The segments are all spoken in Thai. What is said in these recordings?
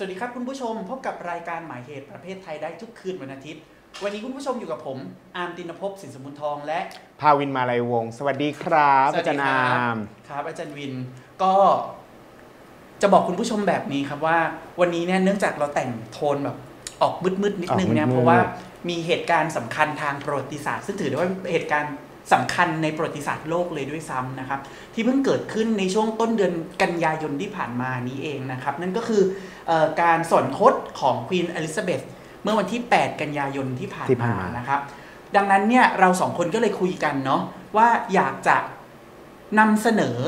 สวัสดีครับคุณผู้ชมพบกับรายการหมายเหตุประเภทไทยได้ทุกคืนวันอาทิตย์ วันนี้คุณผู้ชมอยู่กับผม อาร์มตินภพสินสมุนทองและภาวินมาลัยวงศ์สวัสดีครับอาจารย์อามครับอาจารย์วินก็จะบอกคุณผู้ชมแบบนี้ครับว่า วันนี้เนี่ยเนื่องจากเราแต่งโทนแบบออกมืดๆนิดนึงเนี่ยเพราะว่ามีเหตุการณ์สำคัญทางประวัติศาสตร์ ซึ่งถือได้ว่าเป็นเหตุการณ์ สำคัญในประวัติศาสตร์โลกเลยด้วยซ้ำนะครับที่เพิ่งเกิดขึ้นในช่วงต้นเดือนกันยายนที่ผ่านมานี้เองนะครับนั่นก็คือออการสวรรคตของควีนอลิซาเบธเมื่อวันที่ 8 กันยายนที่ผ่านานมานะครับดังนั้นเนี่ยเราสองคนก็เลยคุยกันเนาะว่าอยากจะนำเสนอ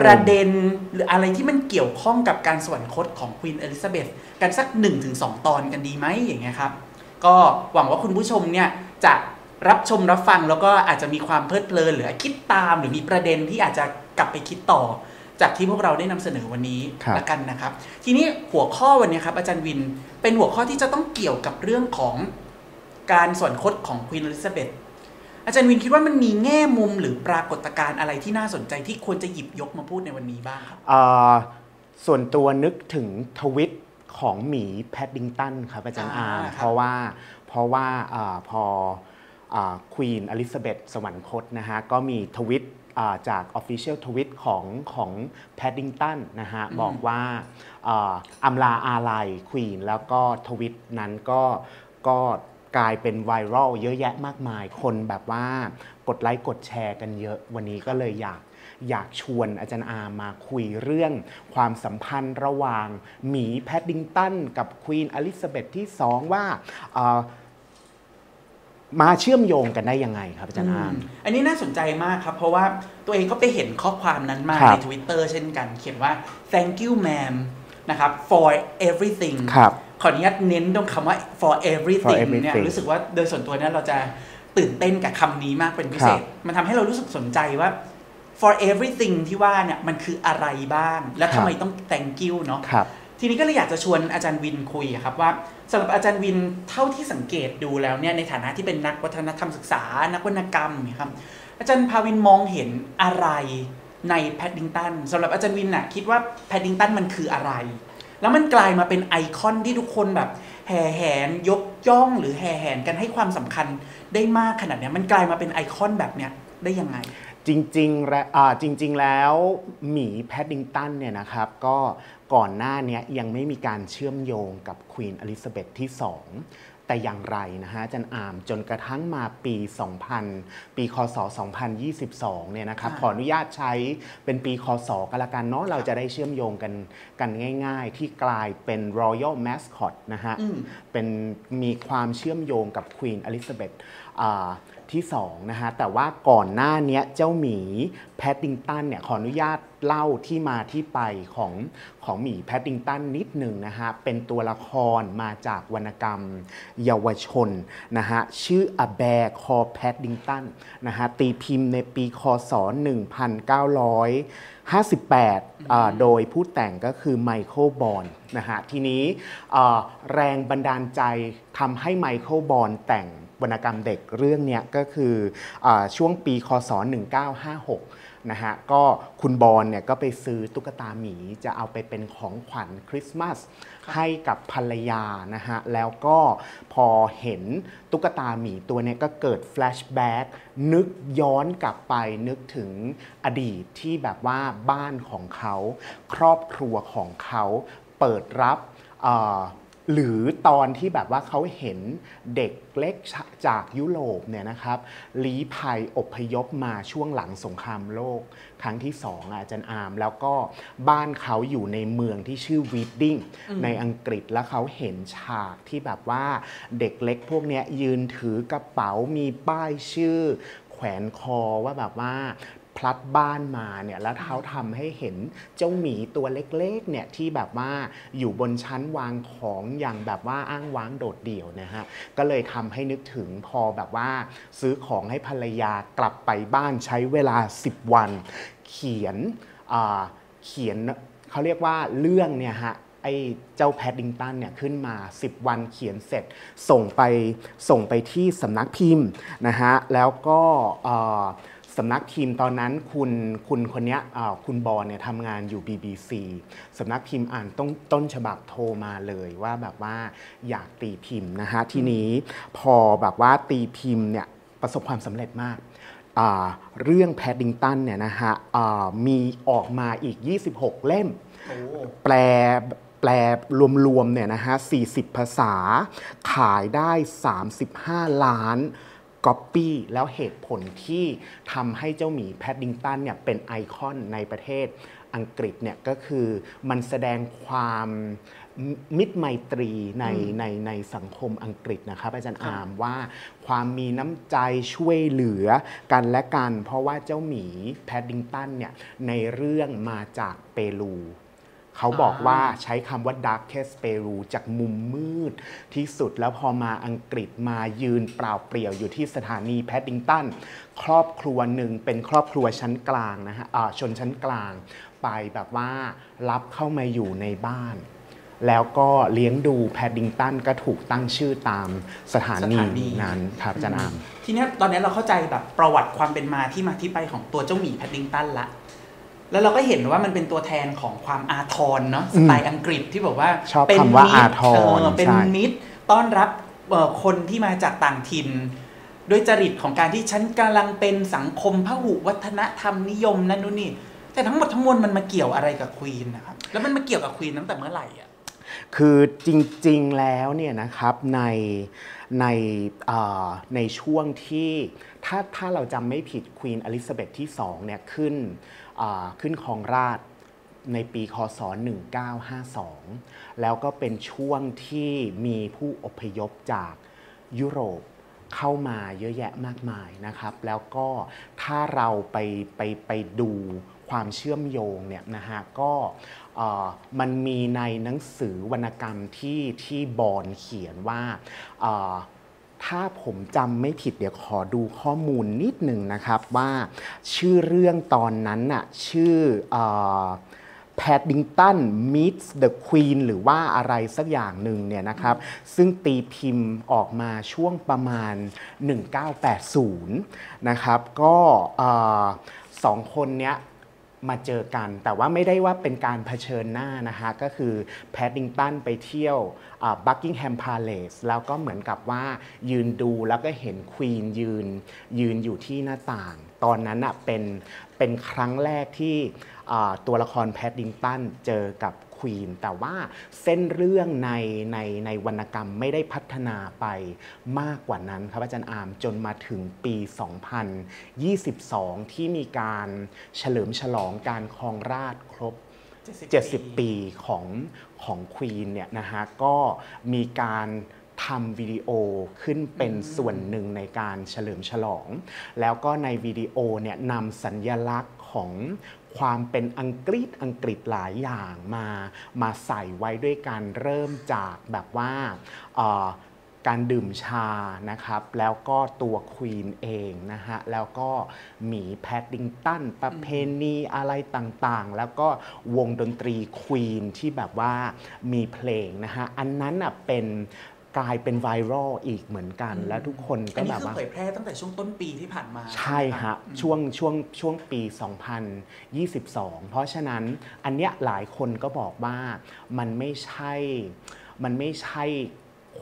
ประเด็นหรืออะไรที่มันเกี่ยวข้องกับการสวรรคตของควีนอลิซาเบธกันสัก 1-2 ตอนกันดีไหมอย่างเงี้ยครับ ก็หวังว่าคุณผู้ชมเนี่ยจะ รับชมรับฟังแล้วก็อาจจะมีความเพลิดเพลินหรือคิดตามหรือมีประเด็นที่อาจจะกลับไปคิดต่อ จากที่พวกเราได้นำเสนอวันนี้ครับละกันนะครับ ทีนี้หัวข้อวันนี้ครับอาจารย์วินเป็นหัวข้อที่จะต้องเกี่ยวกับเรื่องของการสวรรคตของควีนอลิซาเบธอาจารย์วินคิดว่ามันมีแง่มุมหรือปรากฏการณ์อะไรที่น่าสนใจที่ควรจะหยิบยกมาพูดในวันนี้บ้างครับเอ่อส่วนตัวนึกถึงทวิตของหมีแพดดิงตันครับอาจารย์อ่าอาร์มครับเพราะว่าเพราะว่าอาพอ ควีนอลิซาเบธสวรรคตนะฮะก็มีทวิตอ่าจาก Official ทวิตของของแพดดิงตันนะฮะ บอกว่าอ่าอำลาอาลัยควีนแล้วก็ทวิตนั้นก็ก็กลายเป็นไวรัลเยอะแยะมากมาย คนแบบว่ากดไลค์กดแชร์กันเยอะ วันนี้ก็เลยอยากอยากชวนอาจารย์อามาคุยเรื่องความสัมพันธ์ระหว่างหมีแพดดิงตันกับควีนอลิซาเบธที่สองว่าเอ่อ มาเชื่อมโยงกันได้ยังไงครับอาจารย์อามอืมอันนี้น่าสนใจมากครับ เพราะว่าตัวเองก็ไปเห็นข้อความนั้นมาครับใน Twitter เช่นกัน เขียนว่า thank you ma'am นะครับ for everything ครับขออนุญาตเน้นตรงคำว่า for everything For everything เนี่ยรู้สึกว่าโดยส่วนตัวเนี่ยเราจะตื่นเต้นกับคำนี้มากเป็นพิเศษ มันทำให้เรารู้สึกสนใจว่า for everything ที่ว่าเนี่ยมันคืออะไรบ้าง และครัทำบไมต้อง thank you เนาะครับทีนี้ก็เลยอยากจะชวนอาจารย์วินคุยอะครับว่า สำหรับอาจารย์วินเท่าที่สังเกตดูแล้วเนี่ยในฐานะที่เป็นนักวัฒนธรรมศึกษา นักวรรณกรรมครับอาจารย์ภาวินมองเห็นอะไรในแพดดิงตันสำหรับอาจารย์วินน่ะคิดว่าแพดดิงตันมันคืออะไร แล้วมันกลายมาเป็นไอคอนที่ทุกคนแบบแห่แหนยกย่องหรือแห่แหนกันให้ความสำคัญได้มากขนาดเนี้ยมันกลายมาเป็นไอคอนแบบเนี้ยได้ยังไง จริงๆและอ่าจริง ๆ แล้วหมีแพดดิงตันเนี่ยนะครับก็ ก่อนหน้าเนี้ยยังไม่มีการเชื่อมโยงกับควีนอลิซาเบธที่ 2 แต่อย่างไรนะฮะอาจารย์อามจนกระทั่งมาปี 2000 ปีคศ 2022 เนี่ยนะครับค่ะขออนุญาตใช้เป็นปีคศก็แล้วกันเนาะเราจะได้เชื่อมโยงกันกันง่าย ๆ ที่กลายเป็น Royal Mascot นะฮะอืมเป็นมีความเชื่อมโยงกับควีนอลิซาเบธ ที่2นะฮะแต่ว่าก่อนหน้าเนี้ยเจ้าหมีแพดดิงตันเนี่ยขออนุญาตเล่าที่มาที่ไปของของหมีแพดดิงตันนิดหนึ่งนะฮะเป็นตัวละครมาจากวรรณกรรมเยาวชนนะฮะชื่ออ Bear Called Paddington นะฮะตีพิมพ์ในปีคศ 1958อ่าโดยผู้แต่งก็คือไมเคิลบอนด์นะฮะทีนี้อ่าแรงบันดาลใจทำให้ไมเคิลบอนด์แต่ง วรรณกรรมเด็กเรื่องเนี้ยก็คืออ่าช่วงปีคศ 1956 นะฮะ ก็คุณบอนด์เนี่ยก็ไปซื้อตุ๊กตาหมีจะเอาไปเป็นของขวัญคริสต์มาสให้กับภรรยานะฮะ แล้วก็พอเห็นตุ๊กตาหมีตัวเนี้ยก็เกิด flashback นึกย้อนกลับไปนึกถึงอดีตที่แบบว่าบ้านของเขา ครอบครัวของเขาเปิดรับเอ่อ หรือตอนที่แบบว่าเขาเห็นเด็กเล็กจากยุโรปเนี่ยนะครับลี้ภัยอพยพมาช่วงหลังสงครามโลก ครั้งที่สองอะอาจารย์อาร์มแล้วก็บ้านเขาอยู่ในเมืองที่ชื่อเรดดิ้งในอังกฤษแล้วเขาเห็นฉากที่แบบว่าเด็กเล็กพวกเนี้ยยืนถือกระเป๋ามีป้ายชื่อแขวนคอว่าแบบว่า พลัดบ้านมาเนี่ยแล้วเขาทำให้เห็นเจ้าหมีตัวเล็กๆเนี่ยที่แบบว่าอยู่บนชั้นวางของอย่างแบบว่าอ้างว้างโดดเดี่ยวนะฮะก็เลยทำให้นึกถึงพอแบบว่า ซื้อของให้ภรรยากลับไปบ้านใช้เวลา 10 วัน เขียนอ่าเขียนเขาเรียกว่าเรื่องเนี่ยฮะไอ้เจ้าแพดดิงตันเนี่ยขึ้นมา 10 วันเขียนเสร็จส่งไปส่งไปที่สำนักพิมพ์นะฮะแล้วก็เอ่อ สสำนักพิมพ์ตอนนั้นคุณคุณคนเนี้ยอ่าคุณบอลเนี่ยทำงานอยู่ BBC สำนักพิมพ์อ่านต้นต้นฉบับโทรมาเลยว่าแบบว่าอยากตีพิมพ์นะฮะทีนี้พอแบบว่าตีพิมพ์เนี่ยประสบความสำเร็จมากอ่าเรื่องแพดดิงตันเนี่ยนะฮะอ่ามีออกมาอีก 26 เล่มโอ้แปลแปลรวมๆเนี่ยนะฮะ40 ภาษา ขายได้ 35 ล้าน ก๊อปปี้แล้วเหตุผลที่ทำให้เจ้าหมีแพดดิงตันเนี่ยเป็นไอคอนในประเทศอังกฤษเนี่ยก็คือมันแสดงความมิตรไมตรีในในในสังคมอังกฤษนะครับอาจารย์อามว่าความมีน้ำใจช่วยเหลือกันและกัน เพราะว่าเจ้าหมีแพดดิงตันเนี่ยในเรื่องมาจากเปรู เขาบอกว่าใช้คำว่า darkest Peru จากมุมมืดที่สุดแล้วพอมาอังกฤษมายืนเปล่าเปลี่ยวอยู่ที่สถานีแพดดิงตันครอบครัวหนึ่งเป็นครอบครัวชั้นกลางนะฮะอ่าชนชั้นกลาง ไปแบบว่ารับเข้ามาอยู่ในบ้านแล้วก็เลี้ยงดูแพดดิงตันก็ถูกตั้งชื่อตามสถานีสถานีนั้นครับอาจารย์อามทีเนี้ยตอนนี้เราเข้าใจแบบประวัติความเป็นมาที่มาที่ไปของตัวเจ้าหมีแพดดิงตันละ แล้วเราก็เห็นว่ามันเป็นตัวแทนของความอาทรเนาะสไตล์อังกฤษที่บอกว่าชอบเป็นคำว่ามิตอาทรเออเป็นใช่มิตรต้อนรับเอ่อคนที่มาจากต่างถิ่นด้วยจริตของการที่ฉันกำลังเป็นสังคมพหุวัฒนธรรมนิยมนั่นนู่นนี่ แต่ทั้งหมดทั้งมวลมันมาเกี่ยวอะไรกับควีนนะครับ แล้วมันมาเกี่ยวกับควีนตั้งแต่เมื่อไหร่อะคือจริง ๆ แล้วเนี่ยนะครับในในเอ่อในช่วงที่ถ้าถ้าเราจำไม่ผิดควีนอลิซาเบธที่2เนี่ยขึ้นอ่า ขึ้นครองราชในปีคศ 1952 แล้วก็เป็นช่วงที่มีผู้อพยพจากยุโรปเข้ามาเยอะแยะมากมายนะครับ แล้วก็ถ้าเราไปไปไปดูความเชื่อมโยงเนี่ยนะฮะก็มันมีในหนังสือวรรณกรรมที่ที่บอนเขียนว่า ถ้าผมจำไม่ผิดเดี๋ยวขอดูข้อมูลนิดหนึ่งนะครับว่าชื่อเรื่องตอนนั้นน่ะชื่อเอ่อ Paddington meets the Queen หรือว่าอะไรสักอย่างหนึ่งเนี่ยนะครับ ซึ่งตีพิมพ์ออกมาช่วงประมาณ 1980 นะครับ ก็อสองคนเนี้ย มาเจอกัน แต่ว่าไม่ได้ว่าเป็นการเผชิญหน้านะฮะ ก็คือแพดดิงตันไปเที่ยวบักกิงแฮมพาเลสแล้วก็เหมือนกับว่ายืนดูแล้วก็เห็นควีนยืน ยืนอยู่ที่หน้าต่าง ตอนนั้นอะเป็นเป็นครั้งแรกที่ตัวละครแพดดิงตันเจอกับ ควีนแต่ว่าเส้นเรื่องในในในวรรณกรรมไม่ได้พัฒนาไปมากกว่านั้นครับอาจารย์อามจนมาถึงปี 2022 ที่มีการเฉลิมฉลองการครองราชครบ 70 ปีของของควีนเนี่ยนะฮะก็มีการทำวิดีโอขึ้นเป็นส่วนหนึ่งในการเฉลิมฉลอง แล้วก็ในวิดีโอเนี่ยนำสัญญลักษณ์ของ ความเป็นอังกฤษอังกฤษหลายอย่างมา มาใส่ไว้ด้วยกันเริ่มจากแบบว่าการดื่มชานะครับ แล้วก็ตัวควีนเองนะฮะ แล้วก็หมีแพดดิงตันประเพณีอะไรต่างๆ แล้วก็วงดนตรีควีนที่แบบว่ามีเพลงนะฮะ อันนั้นอะเป็น กลายเป็นไวรัลอีกเหมือนกัน แล้วทุกคนอัก็นนี้แบบคือว่าเผยแพร่ตั้งแต่ช่วงต้นปีที่ผ่านมา ใช่ฮะอืมช่วงช่วงช่วงปี 2022 เพราะฉะนั้นอันเนี้ยหลายคนก็บอกว่ามันไม่ใช่มันไม่ใช่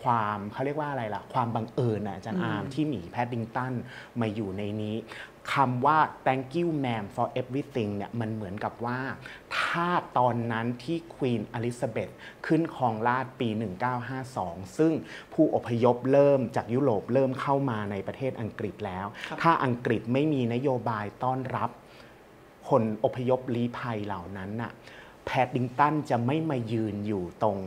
ความเขาเรียกว่าอะไรล่ะ ความบังเอิญนะอาจารย์อาร์มที่หมีแพดดิงตันมาอยู่ในนี้ คำว่า thank you ma'am for everything เนี่ยมันเหมือนกับว่า ถ้าตอนนั้นที่ควีนอลิซาเบธขึ้นครองราชย์ปี 1952 ซึ่งผู้อพยพเริ่มจากยุโรปเริ่มเข้ามาในประเทศอังกฤษแล้วครับถ้าอังกฤษไม่มีนโยบายต้อนรับ คนอพยพลี้ภัยเหล่านั้นน่ะแพดดิงตันจะไม่มายืนอยู่ตรง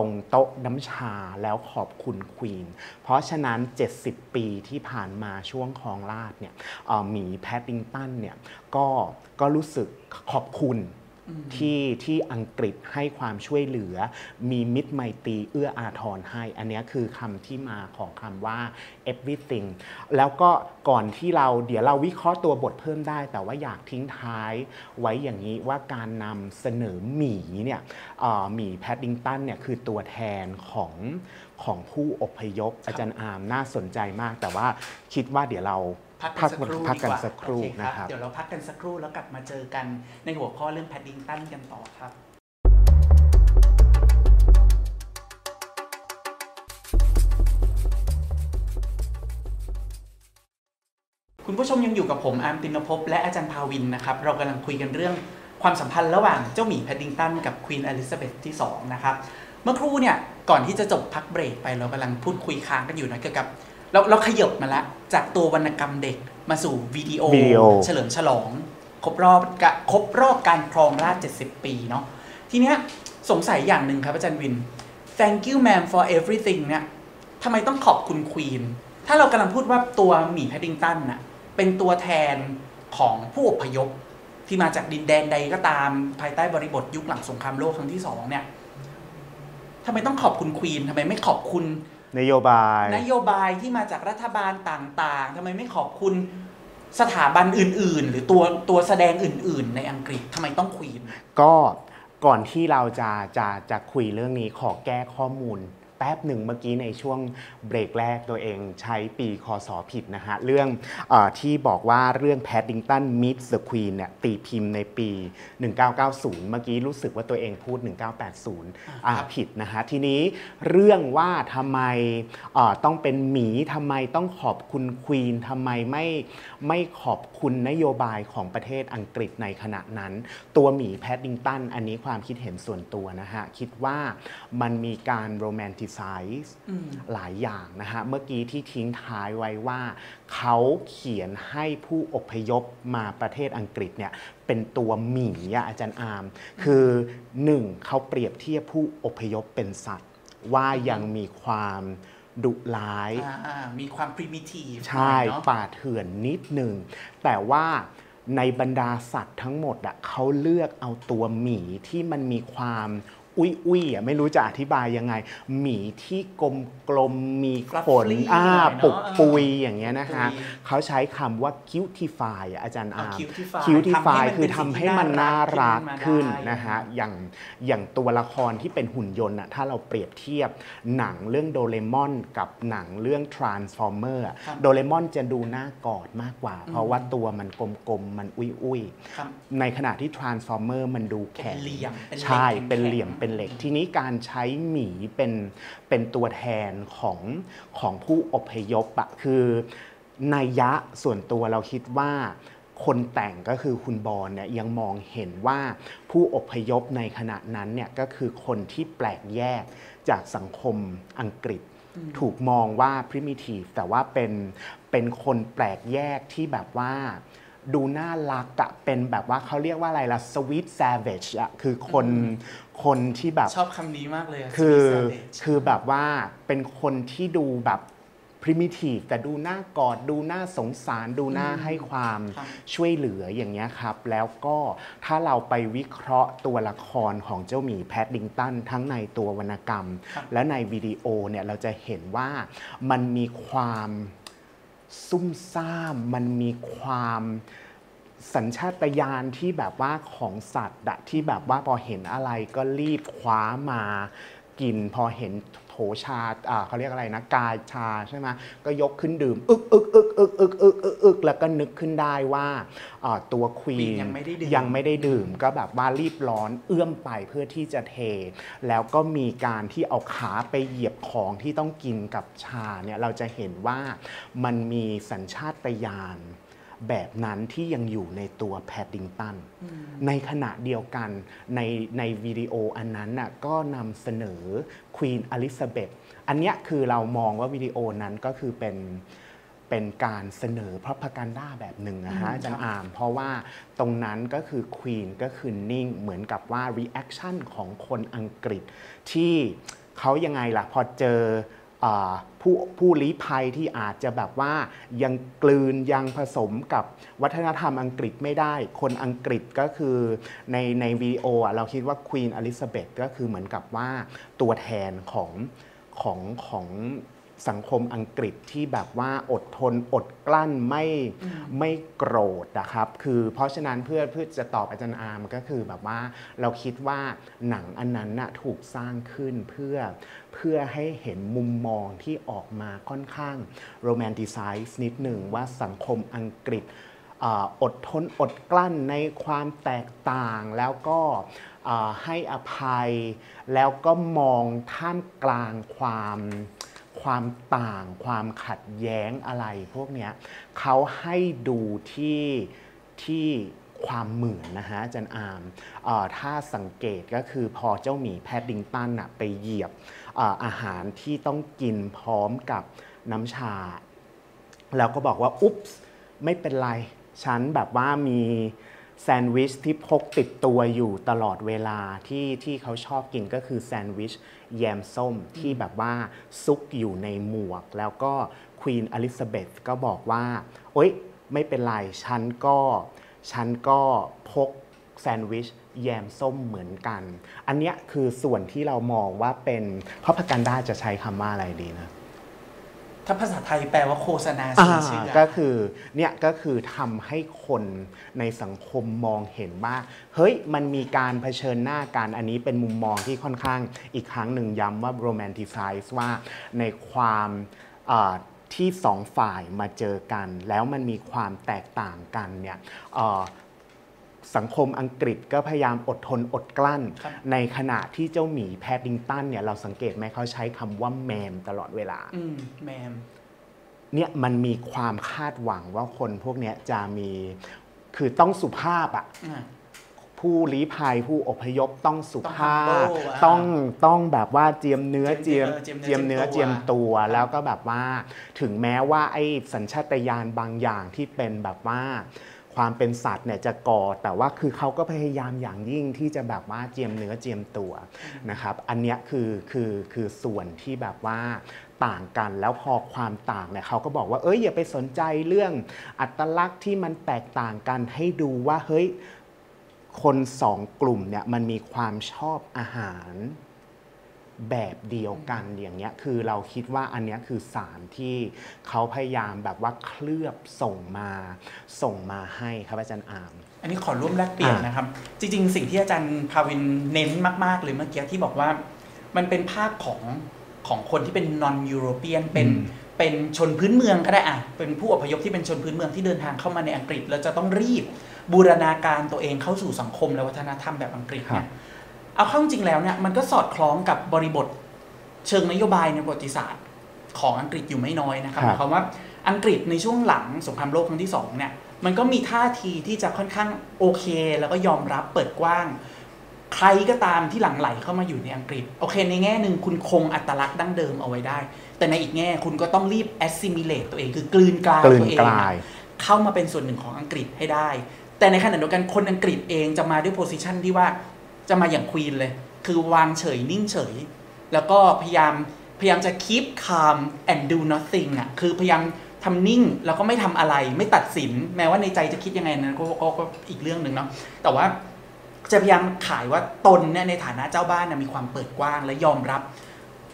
ตรงโต๊ะน้ำชาแล้วขอบคุณควีน เพราะฉะนั้น 70 ปีที่ผ่านมาช่วงคลองราชเนี่ยหมีแพดดิงตันเนี่ยก็ก็รู้สึกขอบคุณ ที่ที่อังกฤษให้ความช่วยเหลือ มีมิตรไมตรีเอื้ออาทรให้ อันนี้คือคำที่มาของคำว่า everything แล้วก็ก่อนที่เราเดี๋ยวเราวิเคราะห์ตัวบทเพิ่มได้ แต่ว่าอยากทิ้งท้ายไว้อย่างนี้ว่าการนำเสนอหมีเนี่ยหมีแพดดิงตันเนี่ยคือตัวแทนของของผู้อพยพอาจารย์อาร์มน่าสนใจมาก แต่ว่าคิดว่าเดี๋ยวเรา พักพักันกสักครู่ดีกว่าพักกันสักครู่โอเคนะครับ เดี๋ยวเราพักกันสักครู่แล้วกลับมาเจอกันในหัวข้อเรื่องแพดดิงตันกันต่อครับคุณผู้ชมยังอยู่กับผมอาร์มตินภพและอาจารย์ภาวินนะครับ เรากำลังคุยกันเรื่องความสัมพันธ์ระหว่างเจ้าหมีแพดดิงตันกับควีนอลิซาเบธที่ 2 นะครับ เมื่อครู่เนี่ย ก่อนที่จะจบพักเบรกไปเรากำลังพูดคุยค้างกันอยู่นะเกี่ยวกับ เราเราขยบมาละ จากตัววรรณกรรมเด็กมาสู่วิดีโอวิดีโอเฉลิมฉลอง ครบรอบกะครบรอบการครองราชย์70 ปีเนาะทีเนี้ยสงสัยอย่างหนึ่งครับอาจารย์วิน thank you ma'am for everything เนี่ยทำไมต้องขอบคุณควีนถ้าเรากำลังพูดว่าตัวหมีแพดดิงตันน่ะเป็นตัวแทนของผู้อพยพที่มาจากดินแดนใดก็ตามภายใต้บริบทยุคหลังสงครามโลกครั้งที่สองเนี่ยทำไมต้องขอบคุณควีนทำไมไม่ขอบคุณ นโยบาย นโยบายที่มาจากรัฐบาลต่างๆทำไมไม่ขอบคุณสถาบันอื่น ๆ หรือตัวตัวแสดงอื่น ๆ ในอังกฤษทำไมต้องควีนก็ก่อนที่เราจะจะจะคุยเรื่องนี้ขอแก้ข้อมูล แป๊บหนึ่งเมื่อกี้ในช่วงเบรกแรกตัวเองใช้ปีคศผิดนะฮะ เรื่องเออที่บอกว่าเรื่อง Paddington Meets the Queen เนี่ยตีพิมพ์ในปี 1990 เมื่อกี้รู้สึกว่าตัวเองพูด 1980อ่าครับผิดนะฮะ ทีนี้เรื่องว่าทำไมเอ่อต้องเป็นหมีทำไมต้องขอบคุณควีนทำไมไม่ไม่ขอบคุณนโยบายของประเทศอังกฤษในขณะนั้น ตัวหมีแพดดิงตันอันนี้ความคิดเห็นส่วนตัวนะฮะ คิดว่ามันมีการโรแมนติไซส์อืมหลายอย่างนะฮะ เมื่อกี้ที่ทิ้งท้ายไว้ว่า เขาเขียนให้ผู้อพยพมาประเทศอังกฤษเนี่ยเป็นตัวหมีอะอาจารย์อาร์มคือหนึ่งเขาเปรียบเทียบผู้อพยพเป็นสัตว์ ว่ายังมีความดุร้ายอ่าอ่ามีความ primitive ใช่หน่อยเนาะป่าเถื่อนนิดหนึ่ง แต่ว่าในบรรดาสัตว์ทั้งหมดอะเขาเลือกเอาตัวหมีที่มันมีความ อุ้ยอุ้ยๆอะไม่รู้จะอธิบายยังไง หมีที่กลมกลมๆมีขน Fluffy อ่าหน่อยเนอะปุกเออปุยอย่างเงี้ยนะฮะปุยเขาใช้คำว่า cutify อะอาจารย์อ่าอาร์ม cutify cutify ทำให้มันคือเป็นทำสิ่งให้ที่มันน่าน่ารัรักกขึ้ขึ้นนมาได้นะฮะอย่างอย่างตัวละครที่เป็นหุ่นยนต์อะถ้าเราเปรียบเทียบหนังเรื่องโดเรมอนกับหนังเรื่อง Transformer อะครับโดเรมอนจะดูน่ากอดมากกว่า เพราะว่าตัวมันกลมๆมันอุ้ยครับๆในขณะที่ Transformer มันดูแข็งเป็นเหลี่ยมเป็นเหล็กใช่แข็งๆเป็นเหลี่ยมเป็นเหล็ก ทีนี้การใช้หมีเป็นเป็นตัวแทนของของผู้อพยพอะคือนัยยะส่วนตัวเราคิดว่าคนแต่งก็คือคุณบอลเนี่ยยังมองเห็นว่าผู้อพยพในขณะนั้นเนี่ยก็คือคนที่แปลกแยกจากสังคมอังกฤษ ถูกมองว่า primitive แต่ว่าเป็นเป็นคนแปลกแยกที่แบบว่าดูน่ารักอะเป็นแบบว่าเขาเรียกว่าอะไรล่ะ sweet savage อะคือคน คนที่แบบชอบคำนี้มากเลยะคือ Sweet Savage คือแบบว่าเป็นคนที่ดูแบบ primitive แต่ดูน่ากอดดูน่าสงสารดูน่าอืมให้ความครับช่วยเหลืออย่างเงี้ยครับ แล้วก็ถ้าเราไปวิเคราะห์ตัวละครของเจ้าหมีแพดดิงตันทั้งในตัววรรณกรรมครับและในวิดีโอเนี่ยเราจะเห็นว่ามันมีความซุ่มซ่าม มันมีความ สัญชาตญาณที่แบบว่าของสัตว์อะที่แบบว่าพอเห็นอะไรก็รีบคว้ามากินพอเห็นโถชาอ่าเขาเรียกอะไรนะกายชาใช่ไหมก็ยกขึ้นดื่มอึกอึกอึกอึกอึกอึกอึกอึกแล้วก็นึกขึ้นได้ว่าอ่าตัวควี Queen นยังไม่ได้ดื่มยังไม่ได้ดื่ม ก็แบบว่ารีบร้อนเอื้อมไปเพื่อที่จะเท แล้วก็มีการที่เอาขาไปเหยียบของที่ต้องกินกับชาเนี่ยเราจะเห็นว่ามันมีสัญชาตญาณ แบบนั้นที่ยังอยู่ในตัวแพดดิงตันในขณะเดียวกันในในวิดีโออันนั้นน่ะก็นำเสนอควีนอลิซาเบธอันเนี้ยคือเรามองว่าวิดีโอนั้นก็คือเป็นเป็นการเสนอพระพกันด้าแบบหนึ่งนะฮะอืมอาจารครัย์บอาม เพราะว่าตรงนั้นก็คือควีนก็คือนิ่ง เหมือนกับว่า reaction ของคนอังกฤษที่เขายังไงล่ะ พอเจออ่า ผู้ผู้ลี้ภัยที่อาจจะแบบว่ายังกลืนยังผสมกับวัฒนธรรมอังกฤษไม่ได้ คนอังกฤษก็คือในในวิดีโอเราคิดว่าควีนอลิซาเบธก็คือเหมือนกับว่าตัวแทนของของของ สังคมอังกฤษที่แบบว่าอดทนอดกลั้นไม่ไม่โกรธนะครับ คือเพราะฉะนั้นเพื่อเพื่อจะตอบอาจารย์อาร์มก็คือแบบว่าเราคิดว่าหนังอันนั้นน่ะถูกสร้างขึ้นเพื่อเพื่อให้เห็นมุมมองที่ออกมาค่อนข้างโรแมนติไซส์นิดหนึ่งว่าสังคมอังกฤษอ่าอดทนอดกลั้นในความแตกต่างแล้วก็อ่าให้อภัย แล้วก็มองท่ามกลางความ ความต่างความขัดแย้งอะไรพวกเนี้ยเขาให้ดูที่ที่ความเหมือนนะฮะจารย์อาร์มออถ้าสังเกตก็คือพอเจ้าหมีแพดดิงตันน่ะไปเหยียบออาหารที่ต้องกินพร้อมกับน้ำชา แล้วก็บอกว่าอุ๊ปส์ไม่เป็นไร ฉันแบบว่ามี แซนด์วิชที่พกติดตัวอยู่ตลอดเวลาที่ที่เขาชอบกินก็คือแซนด์วิชแยมส้มที่แบบว่าซุกอยู่ในหมวก แล้วก็ควีนอลิซาเบธก็บอกว่า โอ๊ย ไม่เป็นไร ฉันก็ ฉันก็พกแซนด์วิชแยมส้มเหมือนกัน อันเนี้ยคือส่วนที่เรามองว่าเป็นเพราะพกันด้าจะใช้คำว่าอะไรดีนะ ถ้าภาษาไทยแปลว่าโฆษณาอ่าสีเชื่อก็คือเนี่ยก็คือทำให้คนในสังคมมองเห็นว่า เฮ้ยมันมีการเผชิญหน้ากันอันนี้เป็นมุมมองที่ค่อนข้างอีกครั้งหนึ่งย้ำว่าโรแมนติไซส์ว่าในความอ่าที่สองฝ่ายมาเจอกัน แล้วมันมีความแตกต่างกันเนี่ยเอ่อ สังคมอังกฤษก็พยายามอดทนอดกลั้นครับในขณะที่เจ้าหมีแพดดิงตันเนี่ยเราสังเกตไหมเขาใช้คำว่าแมมตลอดเวลาอืมแมมเนี่ยมันมีความคาดหวังว่าคนพวกเนี้ยจะมีคือต้องสุภาพอะอ่าผู้ลี้ภัยผู้อพยพต้องสุภาพต้อง humble อะต้องต้องแบบว่าเจียมเนื้อเจีเจียยมมเจียมเนื้อเจียมเนื้อเจีเจียยมมตัวตัวครับแล้วก็แบบว่า ถึงแม้ว่าไอ้สัญชาตญาณบางอย่างที่เป็นแบบว่า ความเป็นสัตว์เนี่ยจะก่อแต่ว่าคือเขาก็พยายามอย่างยิ่งที่จะแบบว่าเจียมเนื้อเจียมตัวนะครับ อันเนี้ยคือคือคือส่วนที่แบบว่าต่างกันแล้วพอความต่างเนี่ยเขาก็บอกว่าเอ้ยอย่าไปสนใจเรื่องอัตลักษณ์ที่มันแตกต่างกันให้ดูว่าเฮ้ยคนสองกลุ่มเนี่ยมันมีความชอบอาหาร แบบเดียวกันอย่างเงี้ยคือเราคิดว่าอันเนี้ยคือสารที่เขาพยายามแบบว่าเคลือบส่งมาส่งมาให้ครับอาจารย์อาม อันนี้ขอร่วมแลกเปลี่ยนอ่านนะครับ จริง ๆ สิ่งที่อาจารย์ภาวินเน้นมาก ๆ เลยเมื่อกี้ที่บอกว่ามันเป็นภาพของของคนที่เป็น non European เป็นเป็นชนพื้นเมืองก็ได้อะเป็นผู้อพยพที่เป็นชนพื้นเมืองที่เดินทางเข้ามาในอังกฤษ แล้วจะต้องรีบบูรณาการตัวเองเข้าสู่สังคมและวัฒนธรรมแบบอังกฤษเนี่ย เอาเข้าจริงแล้วเนี่ยมันก็สอดคล้องกับบริบทเชิงนโยบายในประวัติศาสตร์ของอังกฤษอยู่ไม่น้อยนะครับคหรับมายความว่าอังกฤษในช่วงหลังสงครามโลกครั้งที่สองเนี่ยมันก็มีท่าทีที่จะค่อนข้างโอเค แล้วก็ยอมรับเปิดกว้าง ใครก็ตามที่หลั่งไหลเข้ามาอยู่ในอังกฤษ โอเค ในแง่หนึ่งคุณคงอัตลักษณ์ดั้งเดิมเอาไว้ได้ แต่ในอีกแง่คุณก็ต้องรีบ assimilate ตัวเองคือกลืนกลายกลืนตัวเองกลาอะยเข้ามาเป็นส่วนหนึ่งของอังกฤษให้ได้ แต่ในขณะเดียวกันคนอังกฤษเองจะมาด้วยโพสิชันที่ว่า จะมาอย่างควีนเลย คือวางเฉยนิ่งเฉย แล้วก็พยายามพยายามจะ keep calm and do nothing อะคือพยายามทำนิ่งแล้วก็ไม่ทำอะไรไม่ตัดสิน แม้ว่าในใจจะคิดยังไงนั้นก็ก็ก็อีกเรื่องหนึ่งเนาะแต่ว่าจะพยายามขายว่าตนเนี่ยในฐานะเจ้าบ้านนะมีความเปิดกว้างและยอมรับ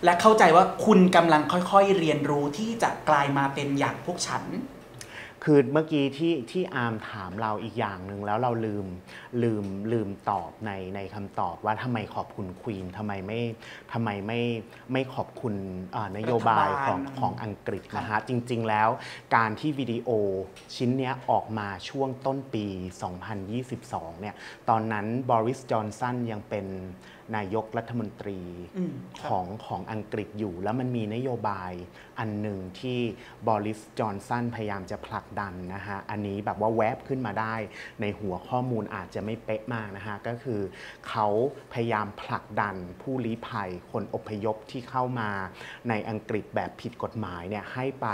และเข้าใจว่าคุณกำลังค่อยๆเรียนรู้ที่จะกลายมาเป็นอย่างพวกฉัน คือเมื่อกี้ที่ที่อาร์มถามเราอีกอย่างหนึ่งแล้วเราลืมลืมลืมตอบในในคำตอบว่าทำไมขอบคุณควีนทำไมไม่ทำไมไม่ไม่ขอบคุณอ่านโยบายรัฐบาลของของอังกฤษนะฮะจริง ๆ แล้วการที่วิดีโอชิ้นเนี้ยออกมาช่วงต้นปี 2022 เนี่ยตอนนั้นบริสจอนสันยังเป็น นายกรัฐมนตรีอืมครับของของอังกฤษอยู่ แล้วมันมีนโยบายอันหนึ่งที่บริสจอนสันพยายามจะผลักดันนะฮะ อันนี้แบบว่าแวบขึ้นมาได้ในหัวข้อมูลอาจจะไม่เป๊ะมากนะฮะ ก็คือเขาพยายามผลักดันผู้ลี้ภัยคนอพยพที่เข้ามาในอังกฤษแบบผิดกฎหมายเนี่ยให้ไป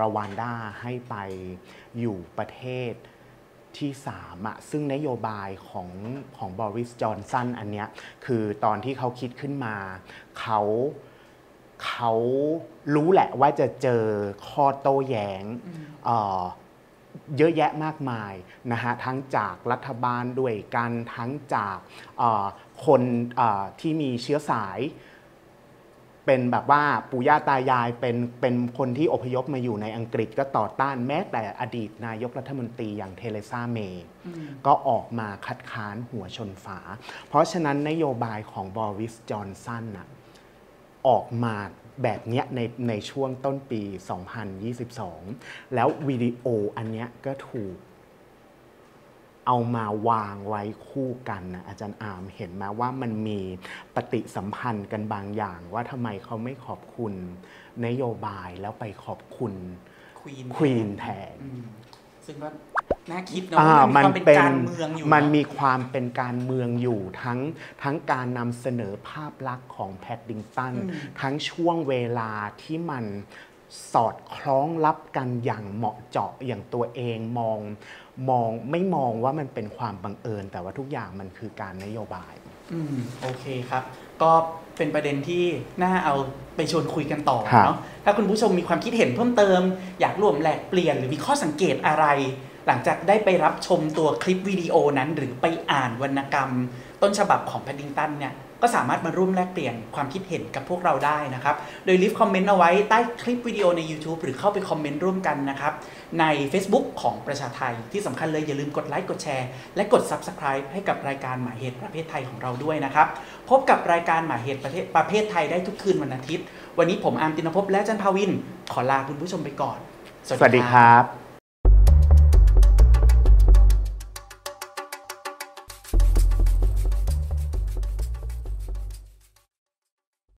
รวันดาให้ไปอยู่ประเทศ ที่สามอะซึ่งนโยบายของของบริสจอนสันอันเนี้ยคือตอนที่เขาคิดขึ้นมาเขาเขารู้แหละว่าจะเจอข้อโต้แย้งเอ่อเยอะแยะมากมายนะฮะทั้งจากรัฐบาลด้วยกันทั้งจากเอ่อคนเอ่อที่มีเชื้อสาย เป็นแบบว่าปู่ย่าตายายเป็นเป็นคนที่อพยพมาอยู่ในอังกฤษก็ต่อต้านแม้แต่อดีตนายกรัฐมนตรีอย่างเทเรซาเมย์อืมก็ออกมาคัดค้านหัวชนฝา เพราะฉะนั้นนโยบายของบอริสจอนสันน่ะออกมาแบบเนี้ยในในช่วงต้นปี 2022 แล้ววิดีโออันเนี้ยก็ถูก เอามาวางไว้คู่กันนะอาจารย์อามเห็นไหมว่ามันมีปฏิสัมพันธ์กันบางอย่าง ว่าทำไมเขาไม่ขอบคุณนโยบายแล้วไปขอบคุณควีนควีนแทนอืมซึ่งก็น่าคิดเนาะอ่าว่ามันมันมีความเป็นเป็นการเมืองอยู่มันเอะ มีความเป็นการเมืองอยู่ทั้งทั้งการนำเสนอภาพลักษณ์ของแพดดิงตันอืม ทั้งช่วงเวลาที่มันสอดคล้องรับกันอย่างเหมาะเจาะอย่างตัวเองมอง มองไม่มองว่ามันเป็นความบังเอิญ แต่ว่าทุกอย่างมันคือการนโยบาย อืมโอเคครับ ก็เป็นประเด็นที่น่าเอาไปชวนคุยกันต่อครับเนาะถ้าคุณผู้ชมมีความคิดเห็นเพิ่มเติม อยากร่วมแลกเปลี่ยนหรือมีข้อสังเกตอะไร หลังจากได้ไปรับชมตัวคลิปวิดีโอนั้น หรือไปอ่านวรรณกรรม ต้นฉบับของแพดดิงตันเนี่ย ก็สามารถมาร่วมแลกเปลี่ยนความคิดเห็นกับพวกเราได้นะครับ โดย leave comment เอาไว้ใต้คลิปวิดีโอใน YouTube หรือเข้าไป comment ร่วมกันนะครับใน Facebook ของประชาไทที่สำคัญเลยอย่าลืมกดไลค์กดแชร์ และกด Subscribe ให้กับรายการหมายเหตุประเพทไทยของเราด้วยนะครับ พบกับรายการหมายเหตุประเทศประเภทไทยได้ทุกคืนวันอาทิตย์ วันนี้ผมอาร์มตินภพและอาจารย์ภาวิน ขอลาคุณผู้ชมไปก่อน สวัสดีครับ